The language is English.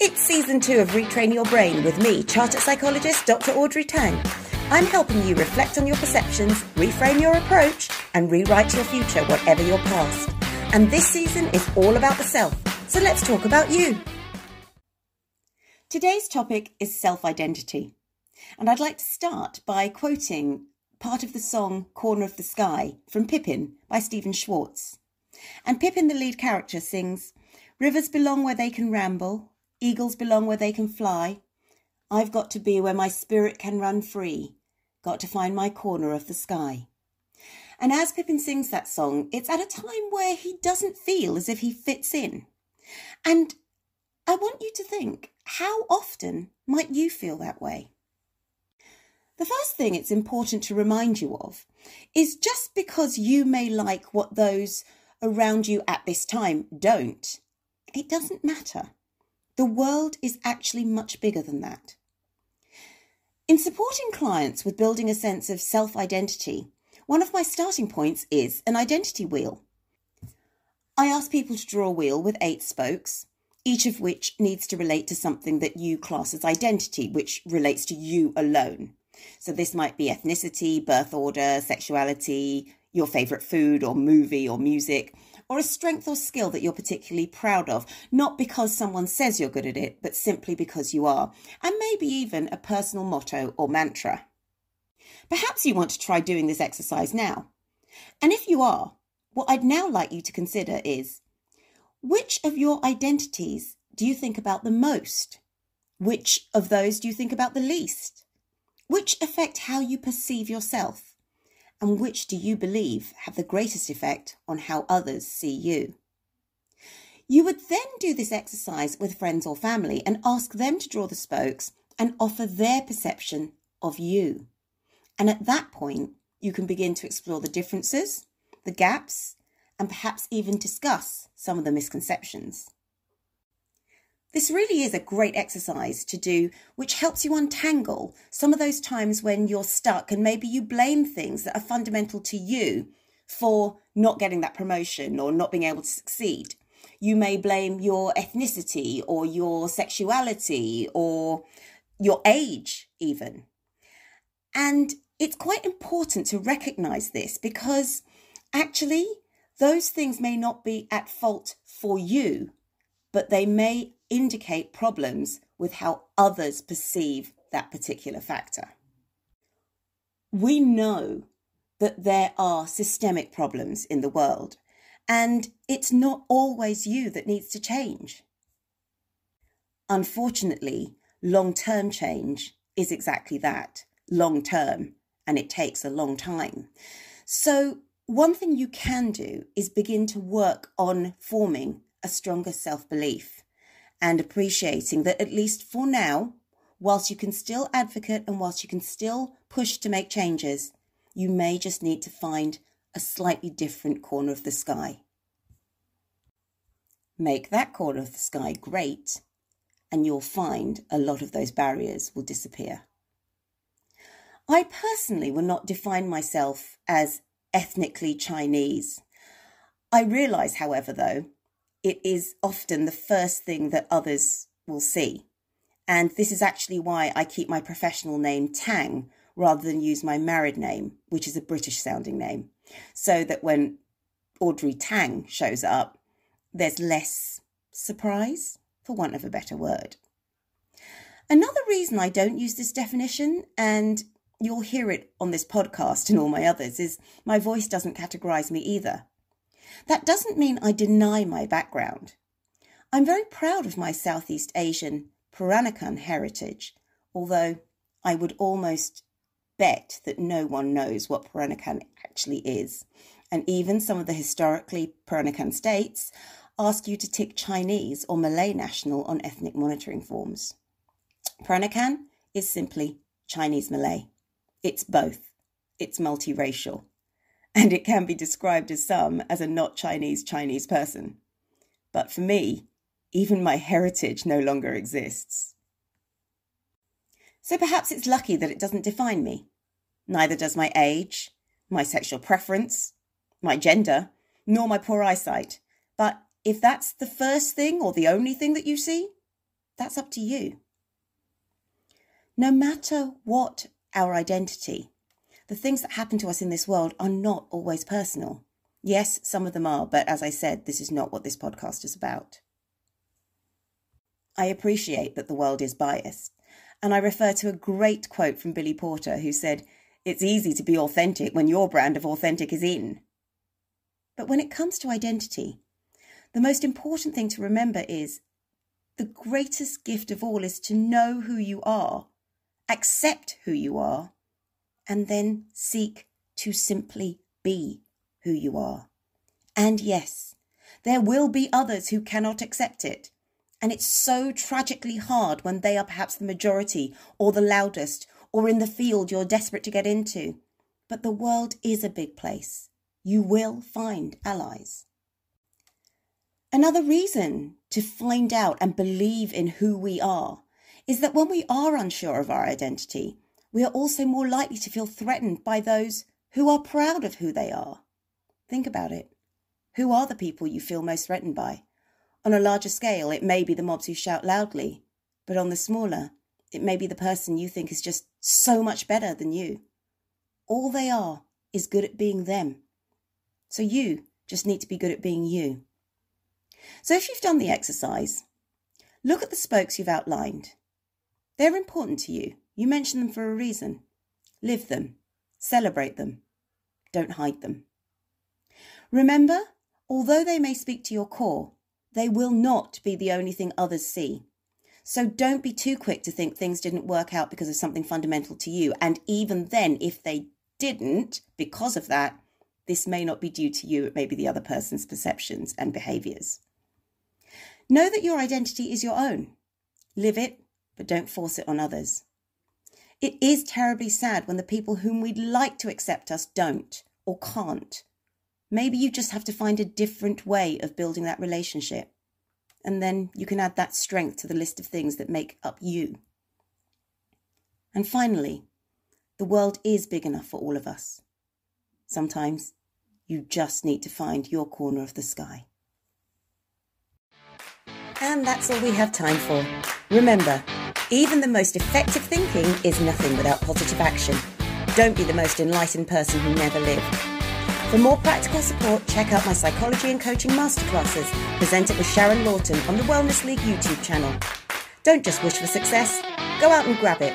It's season two of Retrain Your Brain with me, chartered psychologist Dr. Audrey Tang. I'm helping you reflect on your perceptions, reframe your approach, and rewrite your future, whatever your past. And this season is all about the self. So let's talk about you. Today's topic is self identity. And I'd like to start by quoting part of the song Corner of the Sky from Pippin by Stephen Schwartz. And Pippin, the lead character, sings Rivers belong where they can ramble, Eagles belong where they can fly. I've got to be where my spirit can run free. Got to find my corner of the sky. And as Pippin sings that song, it's at a time where he doesn't feel as if he fits in. And I want you to think how often might you feel that way? The first thing it's important to remind you of is just because you may like what those around you at this time don't, it doesn't matter. The world is actually much bigger than that. In supporting clients with building a sense of self identity, one of my starting points is an identity wheel. I ask people to draw a wheel with eight spokes, each of which needs to relate to something that you class as identity, which relates to you alone. So this might be ethnicity, birth order, sexuality, your favourite food or movie or music, or a strength or skill that you're particularly proud of, not because someone says you're good at it, but simply because you are, and maybe even a personal motto or mantra. Perhaps you want to try doing this exercise now. And if you are, what I'd now like you to consider is which of your identities do you think about the most? Which of those do you think about the least? Which affect how you perceive yourself? And which do you believe have the greatest effect on how others see you? You would then do this exercise with friends or family and ask them to draw the spokes and offer their perception of you. And at that point, you can begin to explore the differences, the gaps, and perhaps even discuss some of the misconceptions. This really is a great exercise to do, which helps you untangle some of those times when you're stuck and maybe you blame things that are fundamental to you for not getting that promotion or not being able to succeed. You may blame your ethnicity or your sexuality or your age, even. And it's quite important to recognize this because actually, those things may not be at fault for you, but they may indicate problems with how others perceive that particular factor. We know that there are systemic problems in the world, and it's not always you that needs to change. Unfortunately, long term change is exactly that long term, and it takes a long time. So, one thing you can do is begin to work on forming a stronger self belief and appreciating that at least for now, whilst you can still advocate and whilst you can still push to make changes, you may just need to find a slightly different corner of the sky. Make that corner of the sky great, and you'll find a lot of those barriers will disappear. I personally will not define myself as ethnically Chinese. I realise, however, though, it is often the first thing that others will see. And this is actually why I keep my professional name Tang rather than use my married name, which is a British sounding name, so that when Audrey Tang shows up, there's less surprise, for want of a better word. Another reason I don't use this definition, and you'll hear it on this podcast and all my others, is my voice doesn't categorize me either. That doesn't mean I deny my background. I'm very proud of my Southeast Asian Peranakan heritage, although I would almost bet that no one knows what Peranakan actually is. And even some of the historically Peranakan states ask you to tick Chinese or Malay national on ethnic monitoring forms. Peranakan is simply Chinese Malay. It's both. It's multiracial and it can be described as some as a not Chinese Chinese person. But for me, even my heritage no longer exists. So perhaps it's lucky that it doesn't define me. Neither does my age, my sexual preference, my gender, nor my poor eyesight. But if that's the first thing or the only thing that you see, that's up to you. No matter what our identity, the things that happen to us in this world are not always personal. Yes, some of them are, but as I said, this is not what this podcast is about. I appreciate that the world is biased, and I refer to a great quote from Billy Porter who said, It's easy to be authentic when your brand of authentic is in. But when it comes to identity, the most important thing to remember is the greatest gift of all is to know who you are, accept who you are, and then seek to simply be who you are. And yes, there will be others who cannot accept it. And it's so tragically hard when they are perhaps the majority or the loudest or in the field you're desperate to get into. But the world is a big place. You will find allies. Another reason to find out and believe in who we are is that when we are unsure of our identity, we are also more likely to feel threatened by those who are proud of who they are. Think about it. Who are the people you feel most threatened by? On a larger scale, it may be the mobs who shout loudly, but on the smaller, it may be the person you think is just so much better than you. All they are is good at being them. So you just need to be good at being you. So if you've done the exercise, look at the spokes you've outlined. They're important to you. You mention them for a reason. Live them. Celebrate them. Don't hide them. Remember, although they may speak to your core, they will not be the only thing others see. So don't be too quick to think things didn't work out because of something fundamental to you. And even then, if they didn't, because of that, this may not be due to you, it may be the other person's perceptions and behaviors. Know that your identity is your own. Live it, but don't force it on others. It is terribly sad when the people whom we'd like to accept us don't or can't. Maybe you just have to find a different way of building that relationship. And then you can add that strength to the list of things that make up you. And finally, the world is big enough for all of us. Sometimes you just need to find your corner of the sky. And that's all we have time for. Remember, even the most effective thinking is nothing without positive action. Don't be the most enlightened person who never lived. For more practical support, check out my psychology and coaching masterclasses presented with Sharon Lawton on the Wellness League YouTube channel. Don't just wish for success, go out and grab it.